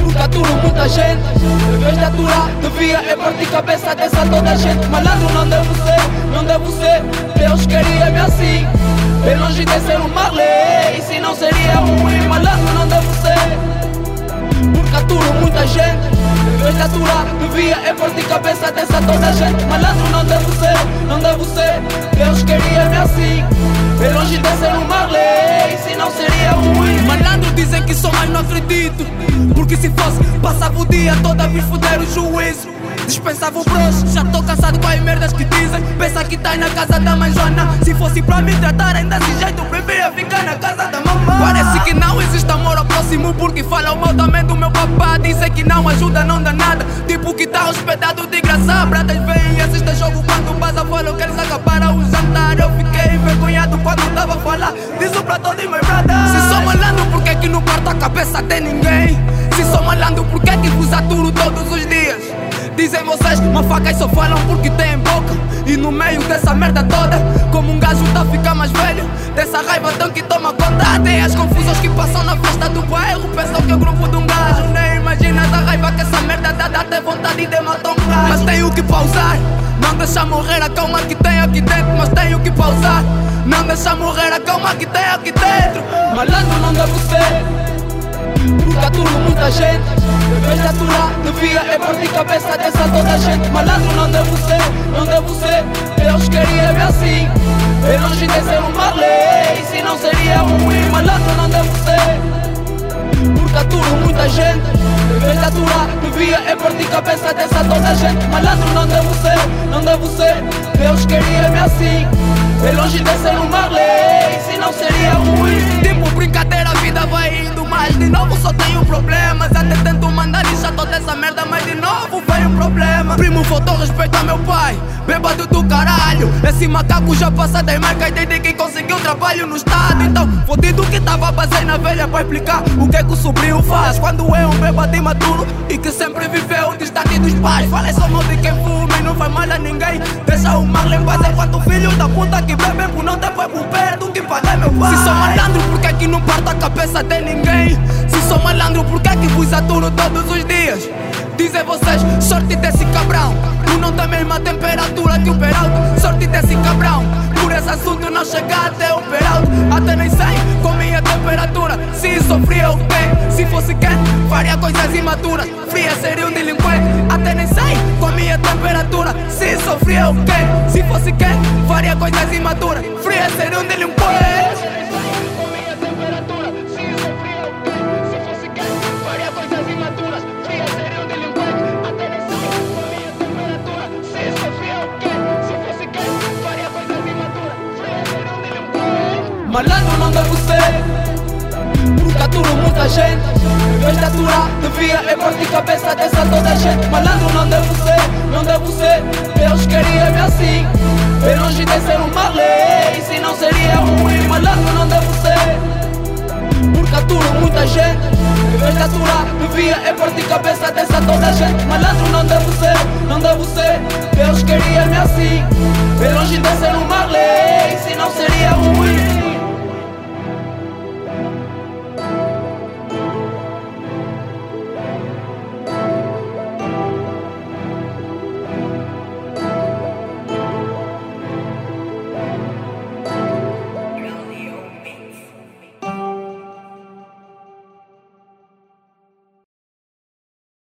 Porque aturo muita gente. Em vez de aturar, devia é partir cabeça dessa toda gente. Malandro não devo ser, não devo ser Deus queria-me assim. Bem longe de ser um Marley Se não seria ruim, malandro não devo ser Porque aturo muita gente. Em vez de aturar, devia é partir cabeça dessa toda gente. Malandro não devo ser, não devo ser Deus queria-me assim. Bem longe de ser um Marley não seria ruim. Malandro dizem que sou, mas não acredito. Porque se fosse, passava o dia todo a vir foder o juízo. Dispensava o broche, já tô cansado com as merdas que dizem. Pensa que tá na casa da mãe Joana. Se fosse pra me tratar ainda desse jeito Preferia ficar na casa da mamãe. Parece que não existe amor ao próximo Porque fala mal também do meu papá. Dizem que não ajuda, não dá nada. Tipo que tá hospedado de graça Bratas vêm quando tava a falar Diz pra todos meus brothers Se sou malandro, por que que não corta a cabeça de ninguém? Se sou malandro, por que que vos aturo todos os dias? Dizem vocês, mafacas só falam porque têm boca E no meio dessa merda toda. Como um gajo tá a ficar mais velho Dessa raiva tão que toma conta Até as confusões que passam na festa do bairro Pensam que é o grupo de um gajo Nem imaginas a raiva que essa merda dá Dá até vontade de matar um gajo Mas tenho que pausar Não deixa morrer a calma que tem aqui dentro Mas tenho que pausar. Não deixa morrer a calma que tem aqui dentro Malandro não devo ser porque aturo muita gente. Vez de aturar, devia é partir cabeça dessa toda a gente. Malandro não devo ser, não devo ser Deus queria-me assim. Bem longe de ser um Marley Se não seria ruim, malandro não devo ser Porque aturo muita gente De aturar, devia é partir cabeça dessa toda a gente. Malandro não devo ser, não devo ser Deus queria-me assim Bem longe de ser um Marley. Se não seria ruim Tipo brincadeira, a vida vai indo Mas de novo só tenho problemas Até tento mandar lixar toda essa merda Mas de novo veio um problema. Primo faltou respeito ao meu pai Bêbado do caralho. Esse macaco já passa das marcas Desde que conseguiu trabalho no estado Então, fodido que tava basei na velha Pra explicar o que é que o sobrinho faz Quando é um bêbado imaturo E que sempre viveu distante dos pais. Falei só mal de quem fuma e não faz mal a ninguém. Deixa o mal em paz Enquanto filho da puta que bebe por não ter foi por perto Que pagar meu pai. Se sou malandro, por que que não parto a cabeça de ninguém? Sou malandro, por que que vos aturo todos os dias? Dizem vocês, sorte desse cabrão. Tu não tem a mesma temperatura que o Peralto. Sorte desse cabrão. Por esse assunto não chegar até o Peralto. Até nem sei com minha temperatura Se sofria o quê? Se fosse quente, faria coisas imaturas. Fria seria um delinquente. Até nem sei com minha temperatura Se sofria o quê? Se fosse quente, faria coisas imaturas. Fria seria um delinquente Malandro não devo ser Porque aturo muita gente. Vez de aturar, devia é partir cabeça dessa toda a gente. Malandro não devo ser, não devo ser Deus queria-me assim. Bem longe de ser um Marley Se não seria ruim. Malandro não devo ser Porque aturo muita gente. Vez de aturar, devia é partir cabeça dessa toda a gente. Malandro não devo ser, não devo ser Deus queria-me assim. Bem longe de ser um